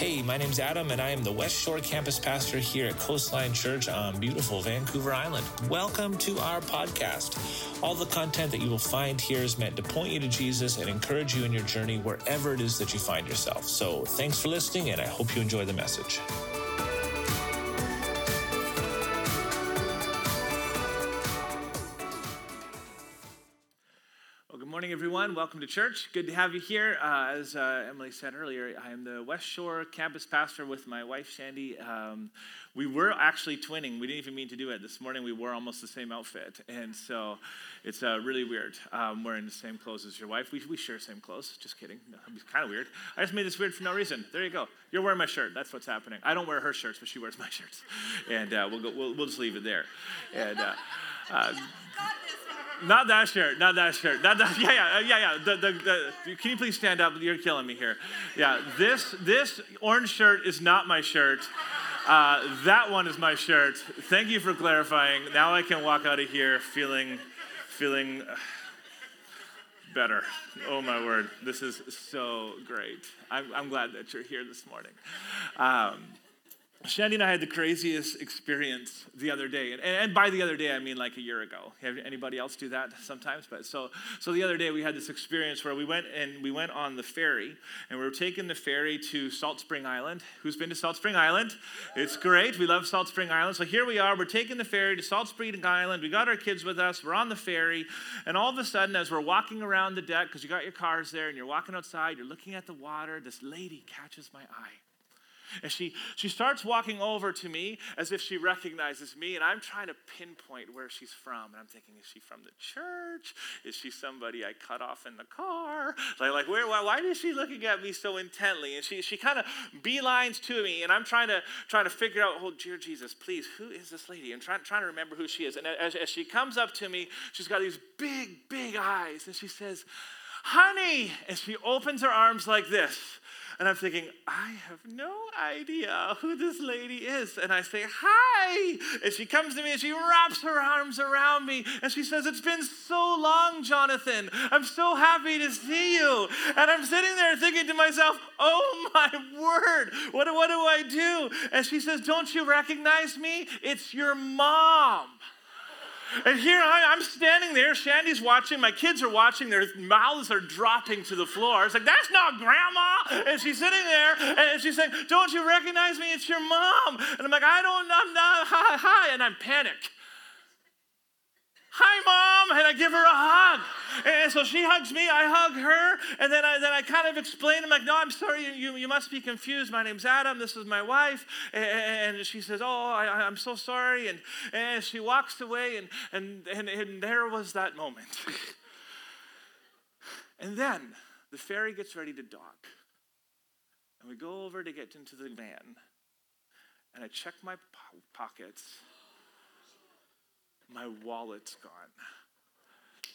Hey, my name's Adam, and I am the West Shore campus pastor here at Coastline Church on beautiful Vancouver Island. Welcome to our podcast. All the content that you will find here is meant to point you to Jesus and encourage you in your journey wherever it is that you find yourself. So thanks for listening, and I hope you enjoy the message. Everyone. Welcome to church. Good to have you here. Uh, as uh, Emily said earlier, I am the West Shore campus pastor with my wife, Shandy. Um, we were actually twinning. We didn't even mean to do it. This morning, we wore almost the same outfit. And so it's uh, really weird um, wearing the same clothes as your wife. We, we share same clothes. Just kidding. No, it's kind of weird. I just made this weird for no reason. There you go. You're wearing my shirt. That's what's happening. I don't wear her shirts, but she wears my shirts. And uh, we'll, go, we'll, we'll just leave it there. And uh, uh, not that shirt, not that shirt. Not that, yeah, yeah, yeah, yeah. The, the, the, can you please stand up? You're killing me here. Yeah, this, this orange shirt is not my shirt. Uh, that one is my shirt. Thank you for clarifying. Now I can walk out of here feeling, feeling better. Oh my word, this is so great. I'm, I'm glad that you're here this morning. Um, Shandy and I had the craziest experience the other day, and, and by the other day I mean like a year ago. Have anybody else do that sometimes? But so, so the other day we had this experience where we went and we went on the ferry, and we were taking the ferry to Salt Spring Island. Who's been to Salt Spring Island? It's great. We love Salt Spring Island. So here we are. We're taking the ferry to Salt Spring Island. We got our kids with us. We're on the ferry, and all of a sudden, as we're walking around the deck, because you got your cars there, and you're walking outside, you're looking at the water. This lady catches my eye. And she, she starts walking over to me as if she recognizes me, and I'm trying to pinpoint where she's from. And I'm thinking, is she from the church? Is she somebody I cut off in the car? Like, like where, why, why is she looking at me so intently? And she, she kind of beelines to me, and I'm trying to, trying to figure out, oh, dear Jesus, please, who is this lady? I'm trying, trying to remember who she is. And as, as she comes up to me, she's got these big, big eyes, and she says, honey, and she opens her arms like this. And I'm thinking, I have no idea who this lady is. And I say, Hi. And she comes to me and she wraps her arms around me and she says, It's been so long, Jonathan. I'm so happy to see you. And I'm sitting there thinking to myself, Oh my word, what, what do I do? And she says, Don't you recognize me? It's your mom. And here I, am standing there, Shandy's watching, my kids are watching, their mouths are dropping to the floor. It's like, that's not grandma. And she's sitting there and she's saying, Don't you recognize me? It's your mom. And I'm like, I don't, I'm not, hi, hi. And I'm panicked hi mom and i give her a hug. And so she hugs me i hug her and then i, then I kind of explain i'm like no i'm sorry you, you must be confused. My name's adam this is my wife. And, she says oh I, am so sorry and, and she walks away and, and, and, and there was that moment. And then the ferry gets ready to dock and we go over to get into the van and i check my po- pockets my wallet's gone.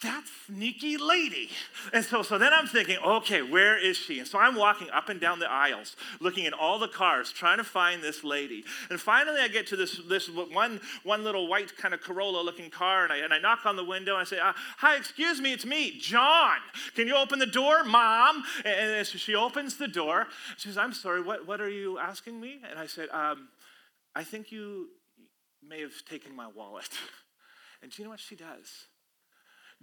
That sneaky lady. And so, so then I'm thinking, okay, where is she? And so I'm walking up and down the aisles, looking at all the cars, trying to find this lady. And finally, I get to this, this one, one little white kind of Corolla looking car, and I, and I knock on the window and I say, uh, Hi, excuse me, it's me, John. Can you open the door, Mom? And, and so she opens the door. She says, I'm sorry, what, what are you asking me? And I said, um, I think you may have taken my wallet. And do you know what she does?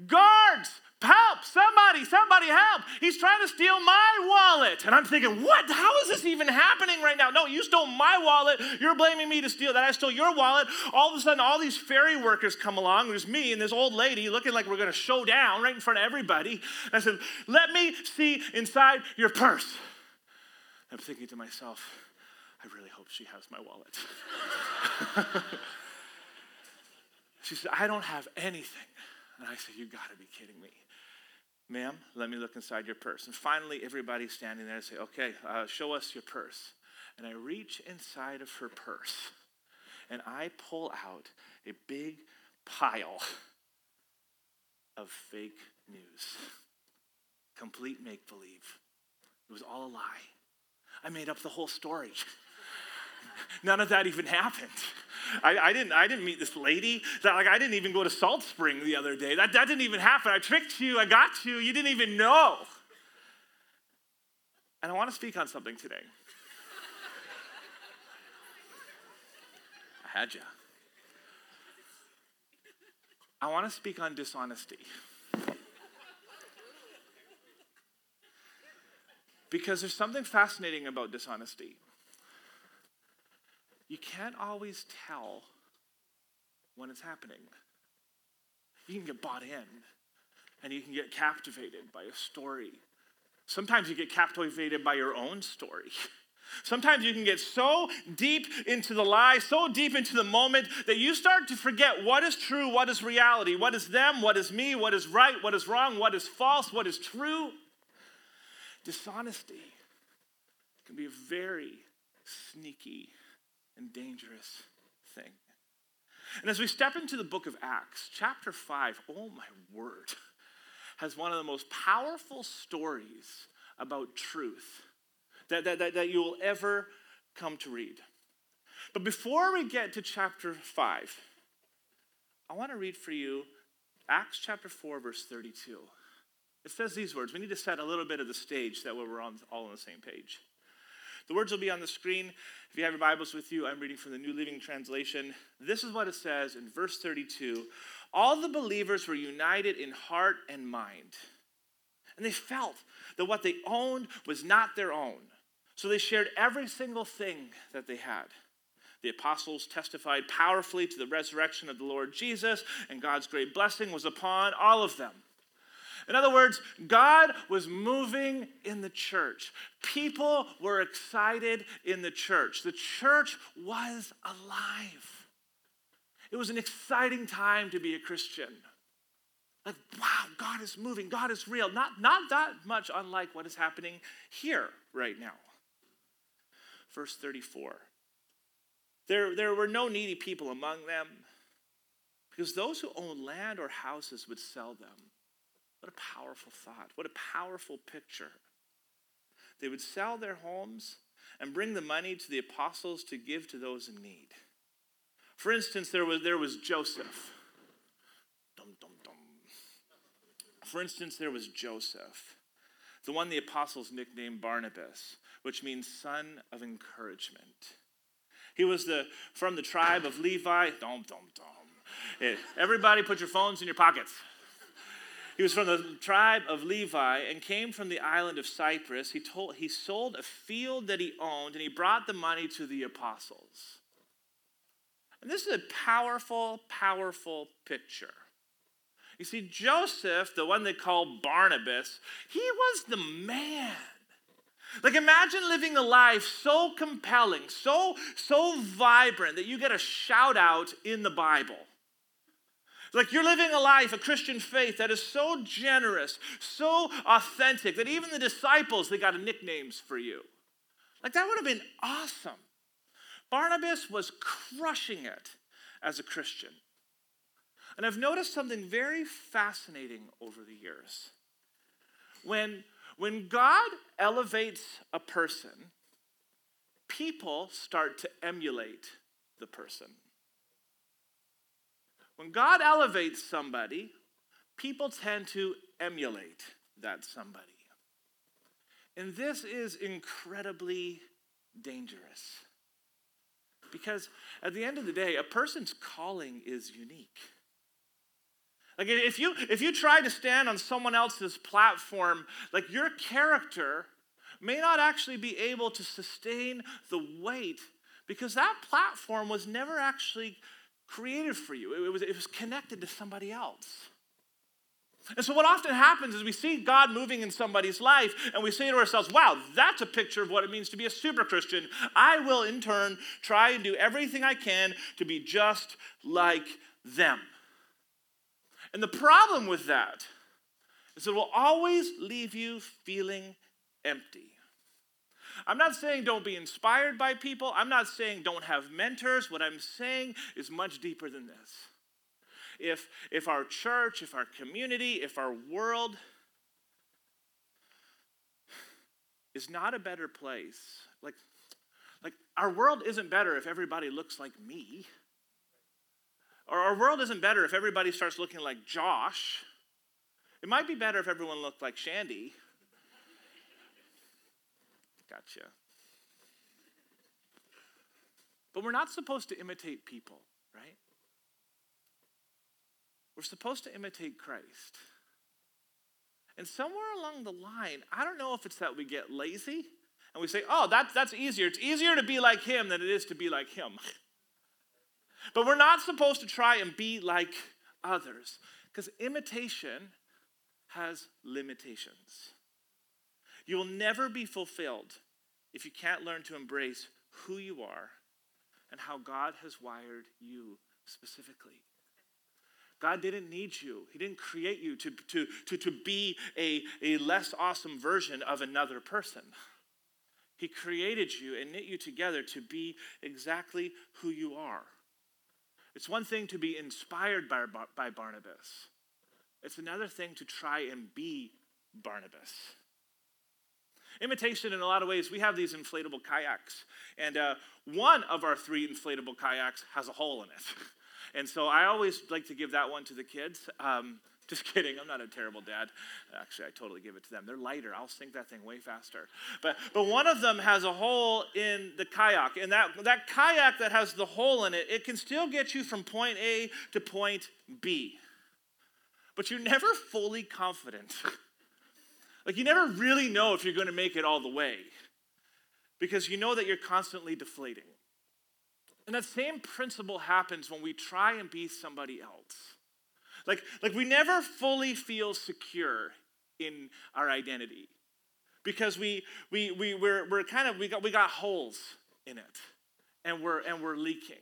Guards, help, somebody, somebody help. He's trying to steal my wallet. And I'm thinking, what? How is this even happening right now? No, you stole my wallet. You're blaming me to steal that. I stole your wallet. All of a sudden, all these ferry workers come along. There's me and this old lady looking like we're going to show down right in front of everybody. And I said, let me see inside your purse. I'm thinking to myself, I really hope she has my wallet. She said, I don't have anything. And I said, You got to be kidding me. Ma'am, let me look inside your purse. And finally, everybody's standing there and say, Okay, uh, show us your purse. And I reach inside of her purse and I pull out a big pile of fake news. Complete make believe. It was all a lie. I made up the whole story. none of that even happened. I, I, didn't, I didn't meet this lady. That, like, I didn't even go to Salt Spring the other day. That, that didn't even happen. I tricked you. I got you. You didn't even know. And I want to speak on something today. I had you. I want to speak on dishonesty. Because there's something fascinating about dishonesty. You can't always tell when it's happening. You can get bought in and you can get captivated by a story. Sometimes you get captivated by your own story. Sometimes you can get so deep into the lie, so deep into the moment that you start to forget what is true, what is reality, what is them, what is me, what is right, what is wrong, what is false, what is true. Dishonesty can be a very sneaky and dangerous thing. And as we step into the book of Acts, chapter 5, oh my word, has one of the most powerful stories about truth that, that, that, that you will ever come to read. But before we get to chapter 5, I want to read for you Acts chapter 4, verse 32. It says these words. We need to set a little bit of the stage that we're all on the same page. The words will be on the screen. If you have your Bibles with you, I'm reading from the New Living Translation. This is what it says in verse 32 All the believers were united in heart and mind, and they felt that what they owned was not their own. So they shared every single thing that they had. The apostles testified powerfully to the resurrection of the Lord Jesus, and God's great blessing was upon all of them. In other words, God was moving in the church. People were excited in the church. The church was alive. It was an exciting time to be a Christian. Like, wow, God is moving, God is real. Not, not that much unlike what is happening here right now. Verse 34. There, there were no needy people among them because those who owned land or houses would sell them what a powerful thought. What a powerful picture. They would sell their homes and bring the money to the apostles to give to those in need. For instance, there was, there was Joseph. Dum, dum, dum. For instance, there was Joseph, the one the apostles nicknamed Barnabas, which means son of encouragement. He was the, from the tribe of Levi. Dum, dum, dum. Everybody put your phones in your pockets. He was from the tribe of Levi and came from the island of Cyprus. He, told, he sold a field that he owned and he brought the money to the apostles. And this is a powerful, powerful picture. You see, Joseph, the one they call Barnabas, he was the man. Like imagine living a life so compelling, so so vibrant that you get a shout out in the Bible. Like you're living a life, a Christian faith that is so generous, so authentic that even the disciples, they got nicknames for you. Like that would have been awesome. Barnabas was crushing it as a Christian. And I've noticed something very fascinating over the years. When, when God elevates a person, people start to emulate the person. When God elevates somebody, people tend to emulate that somebody. And this is incredibly dangerous. Because at the end of the day, a person's calling is unique. Like if you if you try to stand on someone else's platform, like your character may not actually be able to sustain the weight because that platform was never actually created for you, it was, it was connected to somebody else. And so, what often happens is we see God moving in somebody's life, and we say to ourselves, wow, that's a picture of what it means to be a super Christian. I will, in turn, try and do everything I can to be just like them. And the problem with that is it will always leave you feeling empty. I'm not saying don't be inspired by people. I'm not saying don't have mentors. What I'm saying is much deeper than this. If, if our church, if our community, if our world is not a better place, like, like our world isn't better if everybody looks like me. Or our world isn't better if everybody starts looking like Josh. It might be better if everyone looked like Shandy. Gotcha. But we're not supposed to imitate people, right? We're supposed to imitate Christ. And somewhere along the line, I don't know if it's that we get lazy and we say, oh, that's, that's easier. It's easier to be like him than it is to be like him. but we're not supposed to try and be like others because imitation has limitations. You will never be fulfilled if you can't learn to embrace who you are and how God has wired you specifically. God didn't need you. He didn't create you to, to, to, to be a, a less awesome version of another person. He created you and knit you together to be exactly who you are. It's one thing to be inspired by, by Barnabas, it's another thing to try and be Barnabas. Imitation, in a lot of ways, we have these inflatable kayaks. And uh, one of our three inflatable kayaks has a hole in it. And so I always like to give that one to the kids. Um, just kidding, I'm not a terrible dad. Actually, I totally give it to them. They're lighter. I'll sink that thing way faster. But, but one of them has a hole in the kayak. And that, that kayak that has the hole in it, it can still get you from point A to point B. But you're never fully confident. like, you never really know if you're going to make it all the way because you know that you're constantly deflating. And that same principle happens when we try and be somebody else. Like, like we never fully feel secure in our identity because we, we, we, we're, we're kind of, we got, we got holes in it and we're, and we're leaking.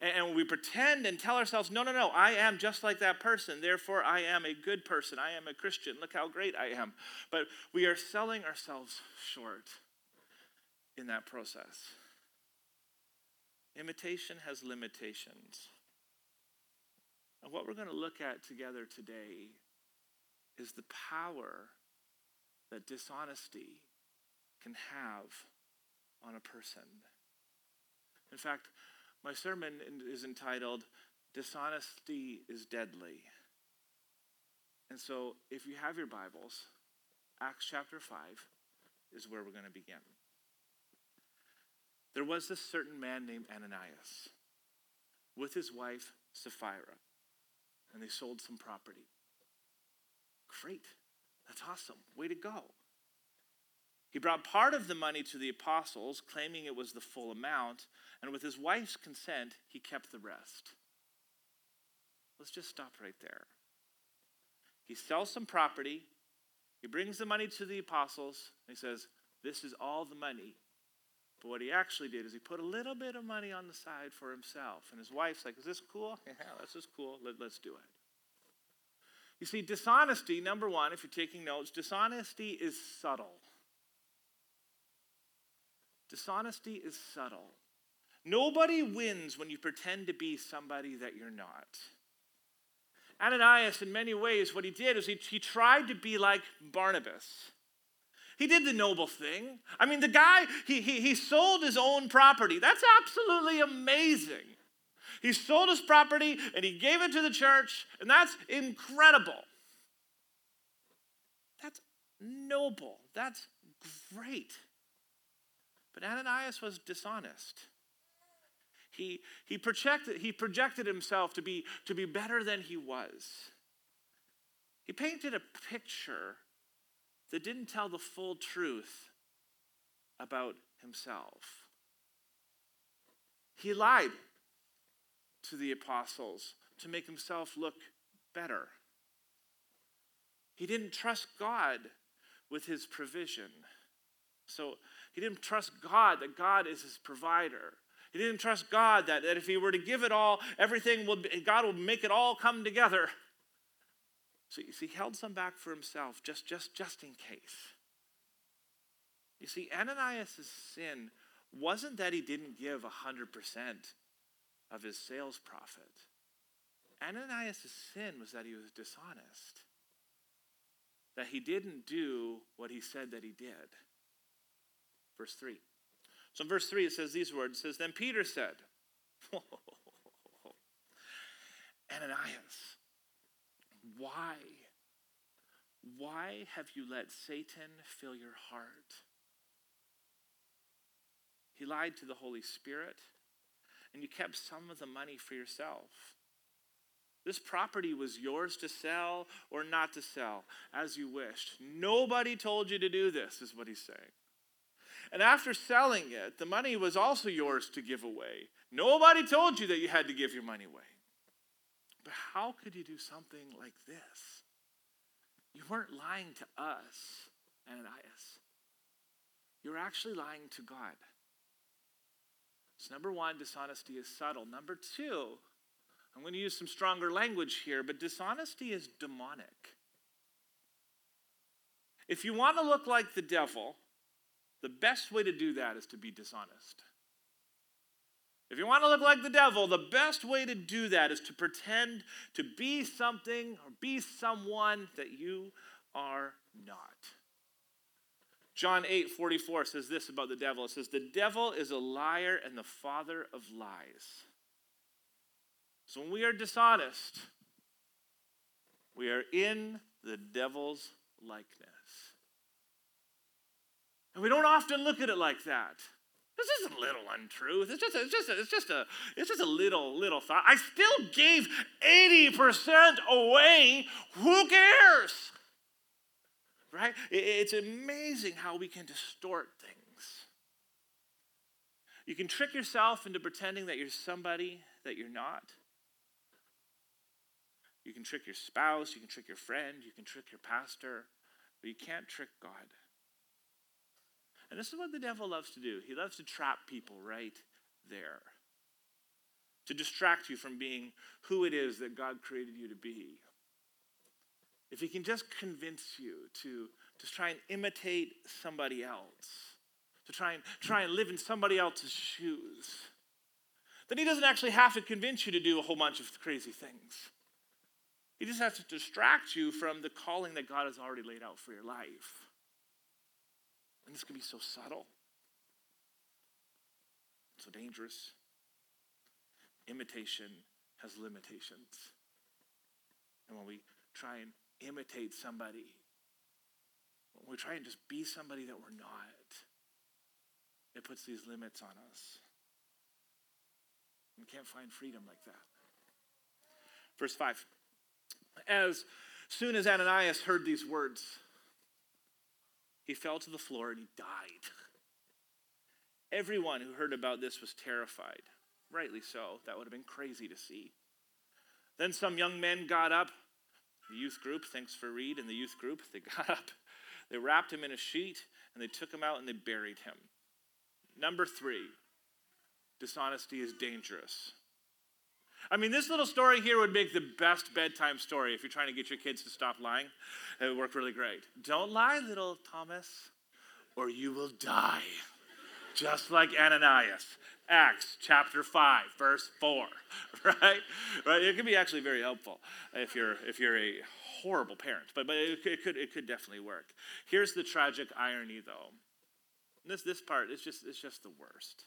And, we pretend and tell ourselves, no, no, no, I am just like that person. Therefore, I am a good person. I am a Christian. Look how great I am. But we are selling ourselves short in that process. Imitation has limitations. And what we're going to look at together today is the power that dishonesty can have on a person. In fact, my sermon is entitled Dishonesty is Deadly. And so, if you have your Bibles, Acts chapter 5 is where we're going to begin. There was this certain man named Ananias with his wife Sapphira, and they sold some property. Great. That's awesome. Way to go. He brought part of the money to the apostles, claiming it was the full amount, and with his wife's consent, he kept the rest. Let's just stop right there. He sells some property, he brings the money to the apostles, and he says, This is all the money but what he actually did is he put a little bit of money on the side for himself. And his wife's like, Is this cool? Yeah, this is cool. Let, let's do it. You see, dishonesty, number one, if you're taking notes, dishonesty is subtle. Dishonesty is subtle. Nobody wins when you pretend to be somebody that you're not. Ananias, in many ways, what he did is he, he tried to be like Barnabas. He did the noble thing. I mean, the guy, he, he, he sold his own property. That's absolutely amazing. He sold his property and he gave it to the church, and that's incredible. That's noble. That's great. But Ananias was dishonest. He, he, projected, he projected himself to be, to be better than he was. He painted a picture that didn't tell the full truth about himself. He lied to the apostles to make himself look better. He didn't trust God with his provision. So he didn't trust God that God is his provider. He didn't trust God that, that if he were to give it all, everything will be, God will make it all come together. So, he held some back for himself just, just, just in case. You see, Ananias' sin wasn't that he didn't give 100% of his sales profit. Ananias' sin was that he was dishonest, that he didn't do what he said that he did. Verse 3. So in verse 3, it says these words. It says, Then Peter said, Ananias, why? Why have you let Satan fill your heart? He lied to the Holy Spirit and you kept some of the money for yourself. This property was yours to sell or not to sell as you wished. Nobody told you to do this, is what he's saying. And after selling it, the money was also yours to give away. Nobody told you that you had to give your money away. But how could you do something like this? You weren't lying to us, Ananias. You're actually lying to God. So, number one, dishonesty is subtle. Number two, I'm going to use some stronger language here, but dishonesty is demonic. If you want to look like the devil, the best way to do that is to be dishonest. If you want to look like the devil, the best way to do that is to pretend to be something or be someone that you are not. John 8 44 says this about the devil it says, The devil is a liar and the father of lies. So when we are dishonest, we are in the devil's likeness. And we don't often look at it like that. This is a little untruth. It's just, a, it's just, a, it's just a, it's just a little, little thought. I still gave 80% away. Who cares? Right? It's amazing how we can distort things. You can trick yourself into pretending that you're somebody that you're not. You can trick your spouse, you can trick your friend, you can trick your pastor, but you can't trick God. And this is what the devil loves to do. He loves to trap people right there, to distract you from being who it is that God created you to be. If he can just convince you to, to try and imitate somebody else, to try and try and live in somebody else's shoes, then he doesn't actually have to convince you to do a whole bunch of crazy things. He just has to distract you from the calling that God has already laid out for your life. And this can be so subtle, so dangerous. Imitation has limitations. And when we try and imitate somebody, when we try and just be somebody that we're not, it puts these limits on us. We can't find freedom like that. Verse 5 as soon as Ananias heard these words, he fell to the floor and he died. Everyone who heard about this was terrified. Rightly so. That would have been crazy to see. Then some young men got up. The youth group, thanks for Reed and the youth group, they got up. They wrapped him in a sheet and they took him out and they buried him. Number three, dishonesty is dangerous. I mean, this little story here would make the best bedtime story if you're trying to get your kids to stop lying. It would work really great. Don't lie, little Thomas, or you will die. Just like Ananias. Acts chapter 5, verse 4. Right? Right? It can be actually very helpful if you're if you're a horrible parent, but, but it, it could it could definitely work. Here's the tragic irony though. This this part is just it's just the worst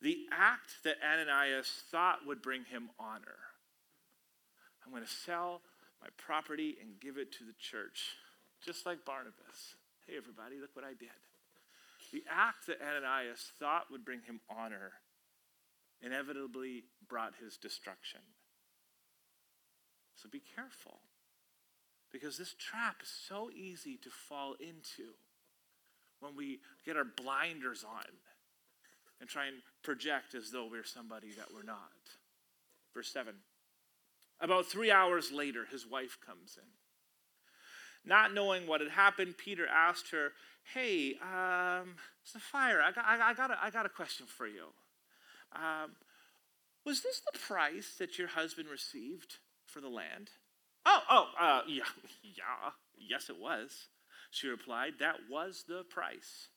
the act that Ananias thought would bring him honor. I'm going to sell my property and give it to the church, just like Barnabas. Hey, everybody, look what I did. The act that Ananias thought would bring him honor inevitably brought his destruction. So be careful, because this trap is so easy to fall into when we get our blinders on and try and project as though we're somebody that we're not. Verse 7. About three hours later, his wife comes in. Not knowing what had happened, Peter asked her, Hey, um, I got, I, got, a, I got a question for you. Um, was this the price that your husband received for the land? Oh, oh, uh, yeah, yeah, yes, it was. She replied, That was the price.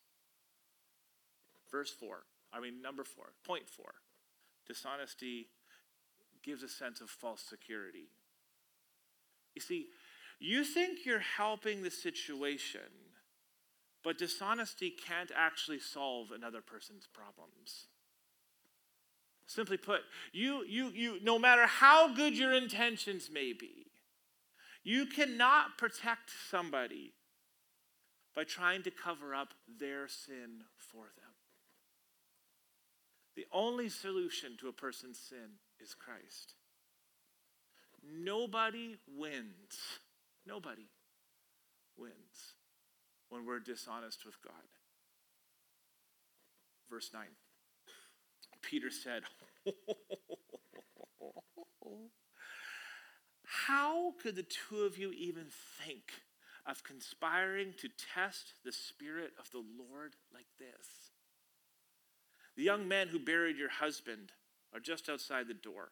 Verse 4 I mean, number four, point four dishonesty gives a sense of false security. You see, you think you're helping the situation, but dishonesty can't actually solve another person's problems. Simply put, you, you, you, no matter how good your intentions may be, you cannot protect somebody by trying to cover up their sin for them. The only solution to a person's sin is Christ. Nobody wins. Nobody wins when we're dishonest with God. Verse 9. Peter said, How could the two of you even think of conspiring to test the Spirit of the Lord like this? The young men who buried your husband are just outside the door,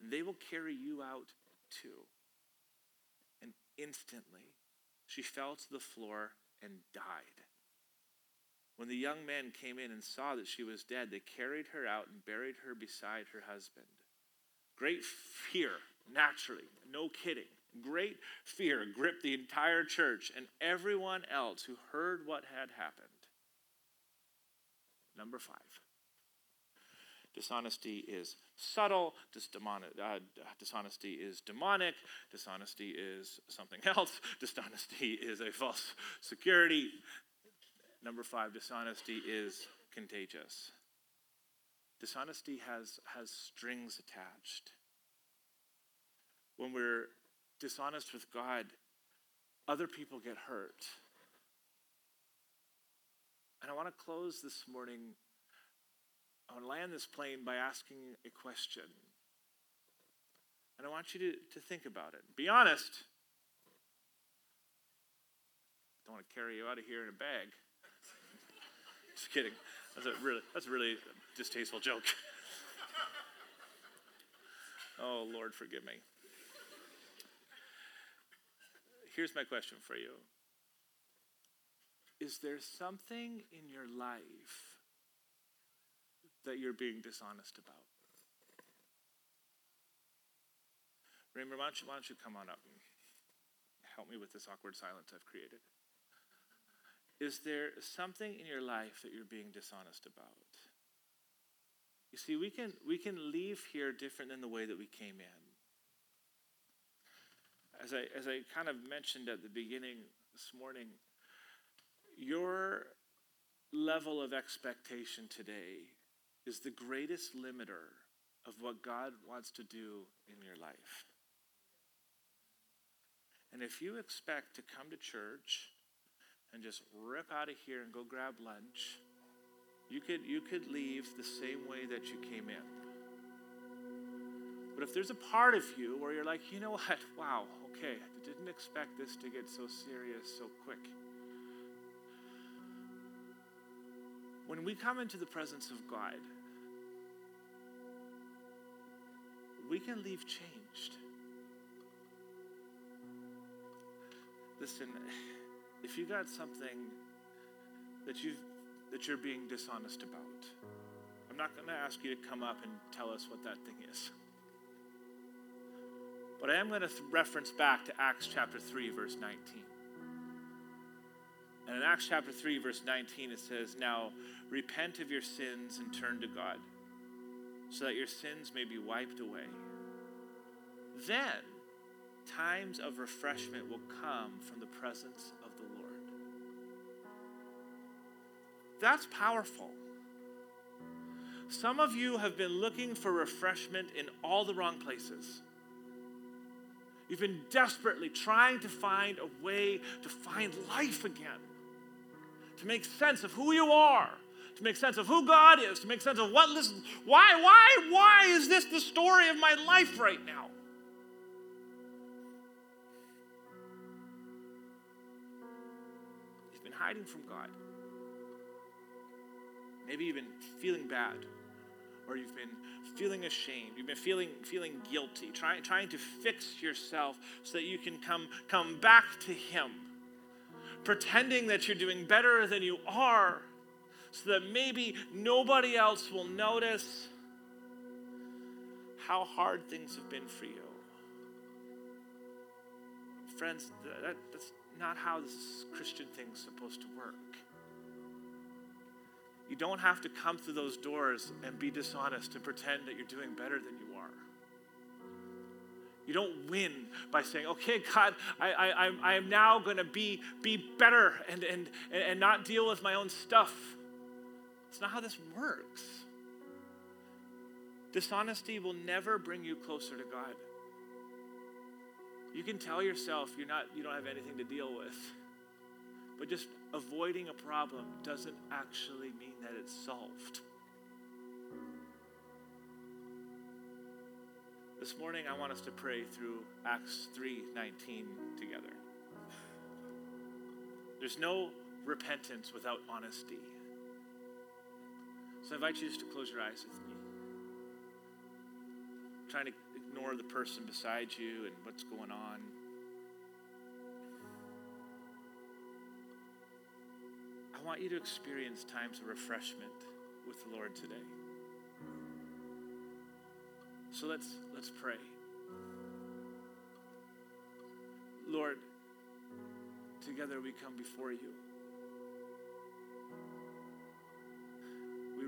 and they will carry you out too. And instantly she fell to the floor and died. When the young men came in and saw that she was dead, they carried her out and buried her beside her husband. Great fear, naturally, no kidding. Great fear gripped the entire church and everyone else who heard what had happened. Number five. Dishonesty is subtle. Uh, dishonesty is demonic. Dishonesty is something else. Dishonesty is a false security. Number five, dishonesty is contagious. Dishonesty has, has strings attached. When we're dishonest with God, other people get hurt. And I want to close this morning, I want to land this plane by asking a question. And I want you to, to think about it. Be honest. Don't want to carry you out of here in a bag. Just kidding. That's a really, that's a really distasteful joke. oh, Lord, forgive me. Here's my question for you Is there something in your life that you're being dishonest about? Remember, why why don't you come on up and help me with this awkward silence I've created? Is there something in your life that you're being dishonest about? You see, we can, we can leave here different than the way that we came in. As I, as I kind of mentioned at the beginning this morning, your level of expectation today is the greatest limiter of what God wants to do in your life. And if you expect to come to church and just rip out of here and go grab lunch, you could, you could leave the same way that you came in. But if there's a part of you where you're like, you know what, wow, okay, I didn't expect this to get so serious so quick. When we come into the presence of God, we can leave changed. Listen, if you got something that you that you're being dishonest about, I'm not going to ask you to come up and tell us what that thing is. But I am going to th- reference back to Acts chapter 3 verse 19. And in Acts chapter 3 verse 19 it says, "Now repent of your sins and turn to God, so that your sins may be wiped away. Then times of refreshment will come from the presence of the Lord. That's powerful. Some of you have been looking for refreshment in all the wrong places. You've been desperately trying to find a way to find life again, to make sense of who you are, to make sense of who God is, to make sense of what this, why, why, why is this the story of my life right now? You've been hiding from God. Maybe you've been feeling bad, or you've been feeling ashamed, you've been feeling, feeling guilty, trying, trying to fix yourself so that you can come, come back to Him, pretending that you're doing better than you are, so that maybe nobody else will notice how hard things have been for you. Friends, that, that's not how this Christian thing's supposed to work. You don't have to come through those doors and be dishonest and pretend that you're doing better than you are. You don't win by saying, okay, God, I, I, I'm, I am now going to be, be better and, and, and not deal with my own stuff. It's not how this works. Dishonesty will never bring you closer to God. You can tell yourself you're not you don't have anything to deal with. But just avoiding a problem doesn't actually mean that it's solved. This morning I want us to pray through Acts 3:19 together. There's no repentance without honesty. So I invite you just to close your eyes with me. I'm trying to ignore the person beside you and what's going on. I want you to experience times of refreshment with the Lord today. So let's let's pray. Lord, together we come before you.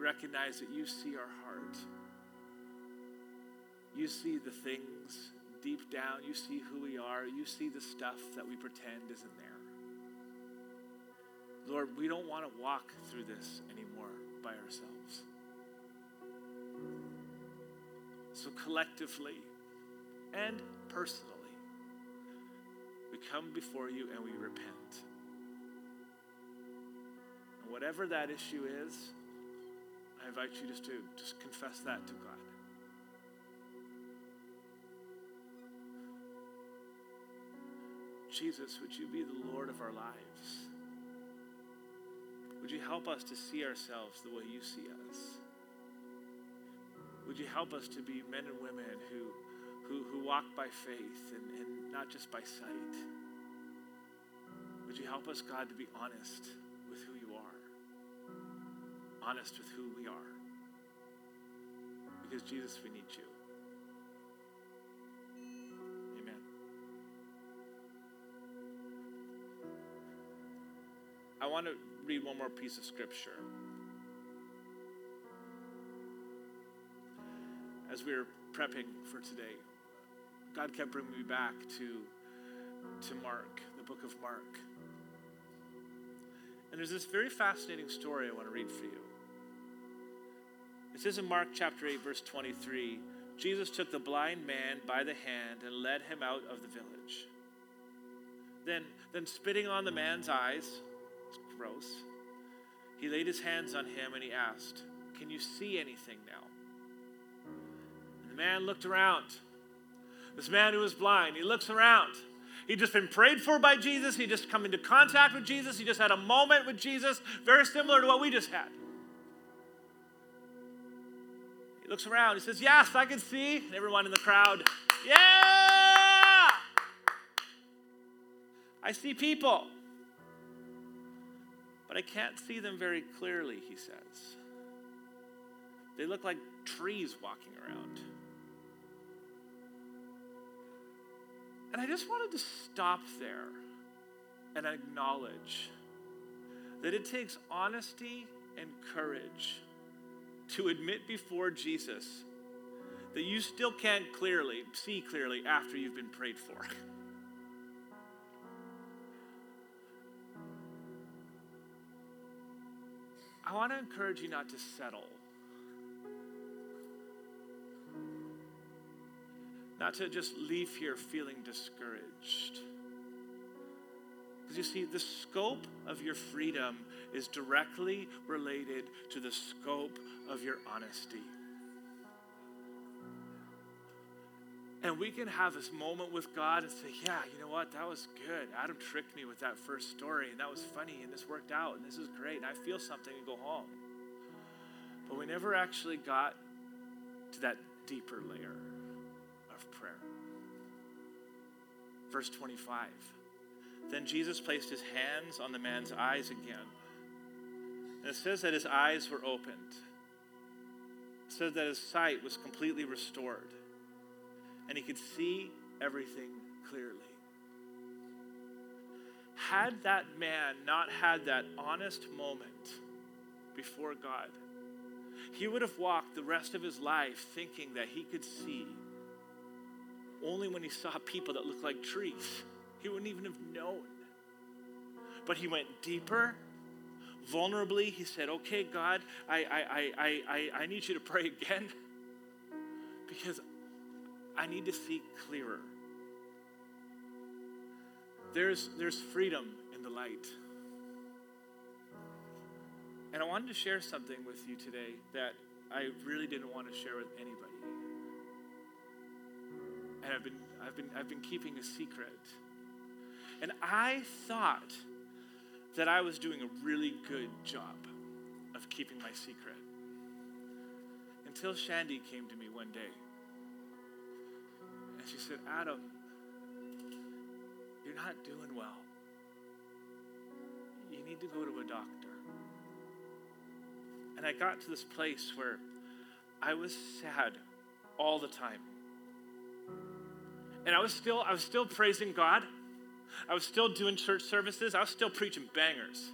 Recognize that you see our heart. You see the things deep down. You see who we are. You see the stuff that we pretend isn't there. Lord, we don't want to walk through this anymore by ourselves. So, collectively and personally, we come before you and we repent. And whatever that issue is, I invite you just to just confess that to God. Jesus, would you be the Lord of our lives? Would you help us to see ourselves the way you see us? Would you help us to be men and women who, who, who walk by faith and, and not just by sight? Would you help us, God, to be honest Honest with who we are. Because, Jesus, we need you. Amen. I want to read one more piece of scripture. As we were prepping for today, God kept bringing me back to, to Mark, the book of Mark. And there's this very fascinating story I want to read for you. Says in Mark chapter 8, verse 23 Jesus took the blind man by the hand and led him out of the village. Then, then spitting on the man's eyes, gross, he laid his hands on him and he asked, Can you see anything now? And the man looked around. This man who was blind, he looks around. He'd just been prayed for by Jesus. He just come into contact with Jesus. He just had a moment with Jesus, very similar to what we just had. He looks around. He says, Yes, I can see. And everyone in the crowd, Yeah! I see people, but I can't see them very clearly, he says. They look like trees walking around. And I just wanted to stop there and acknowledge that it takes honesty and courage to admit before Jesus that you still can't clearly see clearly after you've been prayed for. I want to encourage you not to settle. Not to just leave here feeling discouraged. Because you see, the scope of your freedom is directly related to the scope of your honesty. And we can have this moment with God and say, yeah, you know what? That was good. Adam tricked me with that first story, and that was funny, and this worked out, and this is great, and I feel something and go home. But we never actually got to that deeper layer of prayer. Verse 25. Then Jesus placed his hands on the man's eyes again. And it says that his eyes were opened. It says that his sight was completely restored and he could see everything clearly. Had that man not had that honest moment before God, he would have walked the rest of his life thinking that he could see only when he saw people that looked like trees. He wouldn't even have known. But he went deeper vulnerably. He said, Okay, God, I, I, I, I, I need you to pray again. because I need to see clearer. There's, there's freedom in the light. And I wanted to share something with you today that I really didn't want to share with anybody. And I've been, I've been, I've been keeping a secret. And I thought that I was doing a really good job of keeping my secret. Until Shandy came to me one day. And she said, Adam, you're not doing well. You need to go to a doctor. And I got to this place where I was sad all the time. And I was still I was still praising God. I was still doing church services. I was still preaching bangers.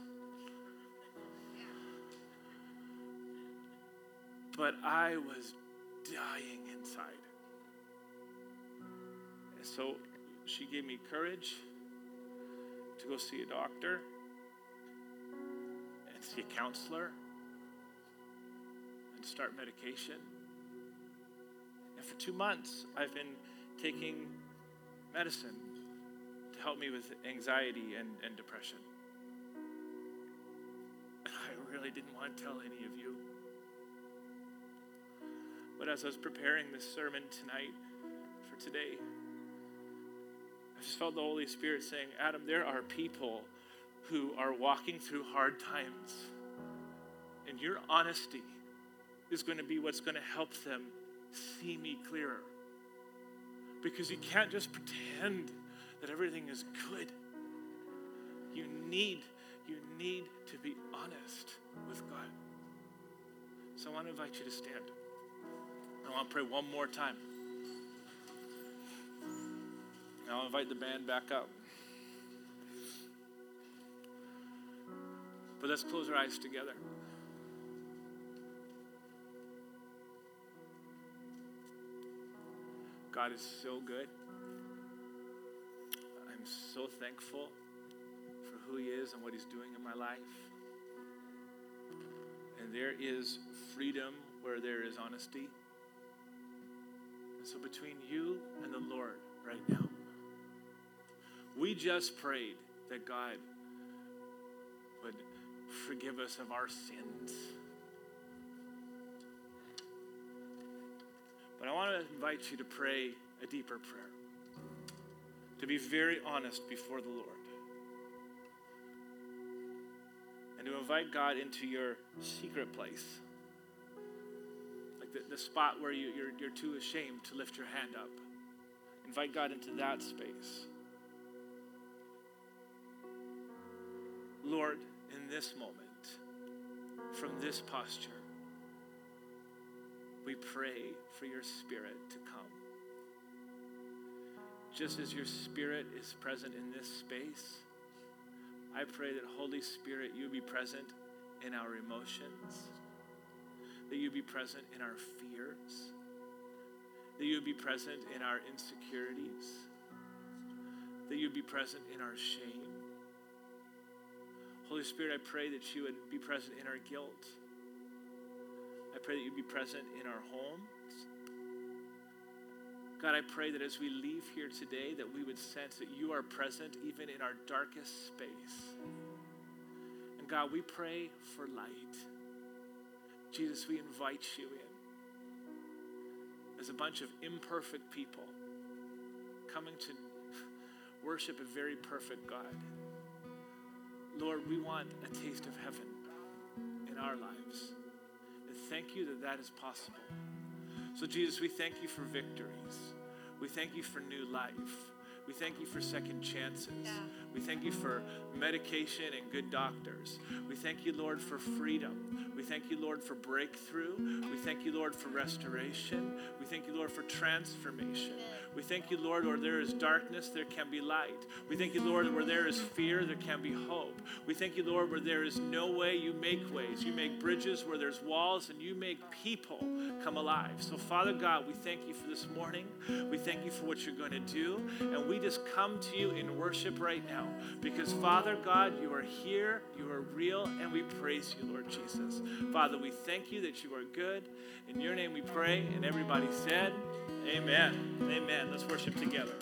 But I was dying inside. And so she gave me courage to go see a doctor and see a counselor and start medication. And for two months, I've been taking medicine help me with anxiety and, and depression. And I really didn't want to tell any of you. But as I was preparing this sermon tonight for today, I just felt the Holy Spirit saying, Adam, there are people who are walking through hard times. And your honesty is going to be what's going to help them see me clearer. Because you can't just pretend that everything is good. You need, you need to be honest with God. So I want to invite you to stand. I want to pray one more time. And I'll invite the band back up. But let's close our eyes together. God is so good. So thankful for who He is and what He's doing in my life. And there is freedom where there is honesty. And so, between you and the Lord right now, we just prayed that God would forgive us of our sins. But I want to invite you to pray a deeper prayer, to be very honest before the Lord, and to invite God into your secret place, like the, the spot where you, you're, you're too ashamed to lift your hand up. Invite God into that space. Lord, in this moment, from this posture, we pray for your spirit to come. Just as your spirit is present in this space, I pray that Holy Spirit, you be present in our emotions, that you be present in our fears, that you be present in our insecurities, that you be present in our shame. Holy Spirit, I pray that you would be present in our guilt. I pray that you be present in our homes. God, I pray that as we leave here today, that we would sense that you are present even in our darkest space. And God, we pray for light. Jesus, we invite you in as a bunch of imperfect people coming to worship a very perfect God. Lord, we want a taste of heaven in our lives. And thank you that that is possible. So, Jesus, we thank you for victories. We thank you for new life. We thank you for second chances. Yeah. We thank you for medication and good doctors. We thank you, Lord, for freedom. We thank you, Lord, for breakthrough. We thank you, Lord, for restoration. We thank you, Lord, for transformation. We thank you, Lord, where there is darkness, there can be light. We thank you, Lord, where there is fear, there can be hope. We thank you, Lord, where there is no way, you make ways. You make bridges where there's walls, and you make people come alive. So, Father God, we thank you for this morning. We thank you for what you're going to do. And we just come to you in worship right now because, Father God, you are here, you are real, and we praise you, Lord Jesus. Father, we thank you that you are good. In your name we pray, and everybody said, Amen. Amen. Let's worship together.